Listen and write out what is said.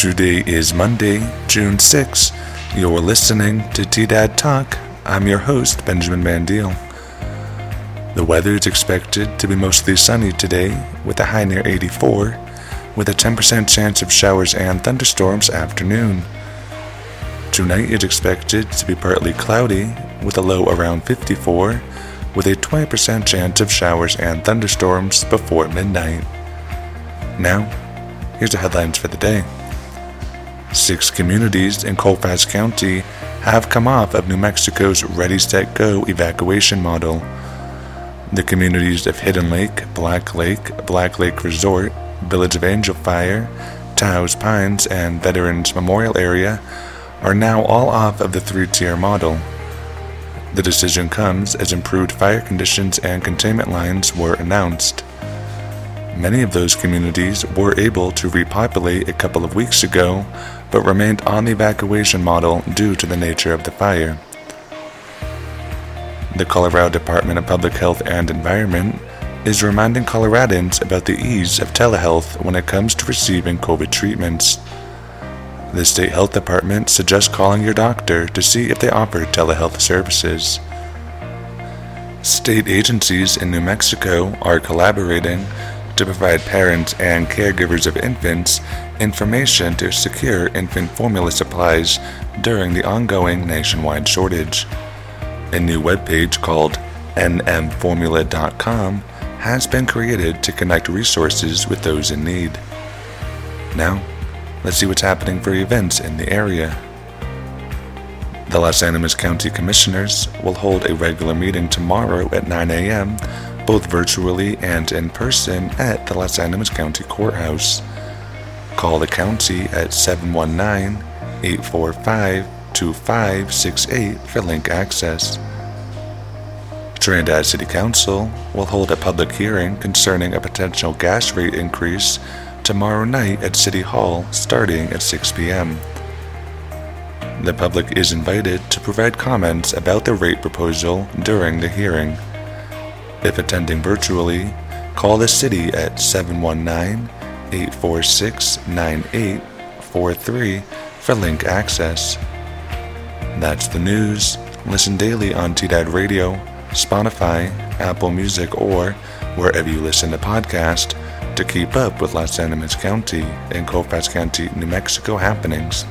Today is Monday, June 6. You're listening to TDAD Talk. I'm your host, Benjamin Mandiel. The weather is expected to be mostly sunny today, with a high near 84, with a 10% chance of showers and thunderstorms afternoon. Tonight is expected to be partly cloudy, with a low around 54, with a 20% chance of showers and thunderstorms before midnight. Now, here's the headlines for the day. Six communities in Colfax County have come off of New Mexico's Ready Set Go evacuation model. The communities of Hidden Lake, Black Lake, Black Lake Resort, Village of Angel Fire, Taos Pines, and Veterans Memorial Area are now all off of the three tier model. The decision comes as improved fire conditions and containment lines were announced. Many of those communities were able to repopulate a couple of weeks ago, but remained on the evacuation model due to the nature of the fire. The Colorado Department of Public Health and Environment is reminding Coloradans about the ease of telehealth when it comes to receiving COVID treatments. The State Health Department suggests calling your doctor to see if they offer telehealth services. State agencies in New Mexico are collaborating to provide parents and caregivers of infants information to secure infant formula supplies during the ongoing nationwide shortage. A new webpage called nmformula.com has been created to connect resources with those in need. Now, let's see what's happening for events in the area. The Las Animas County Commissioners will hold a regular meeting tomorrow at 9 a.m., both virtually and in person at the Las Animas County Courthouse. Call the county at 719 845 2568 for link access. Trinidad City Council will hold a public hearing concerning a potential gas rate increase tomorrow night at City Hall starting at 6 p.m. The public is invited to provide comments about the rate proposal during the hearing. If attending virtually, call the city at 719 846 9843 for link access. That's the news. Listen daily on TDAD Radio, Spotify, Apple Music, or wherever you listen to podcasts to keep up with Las Animas County and Colfax County, New Mexico happenings.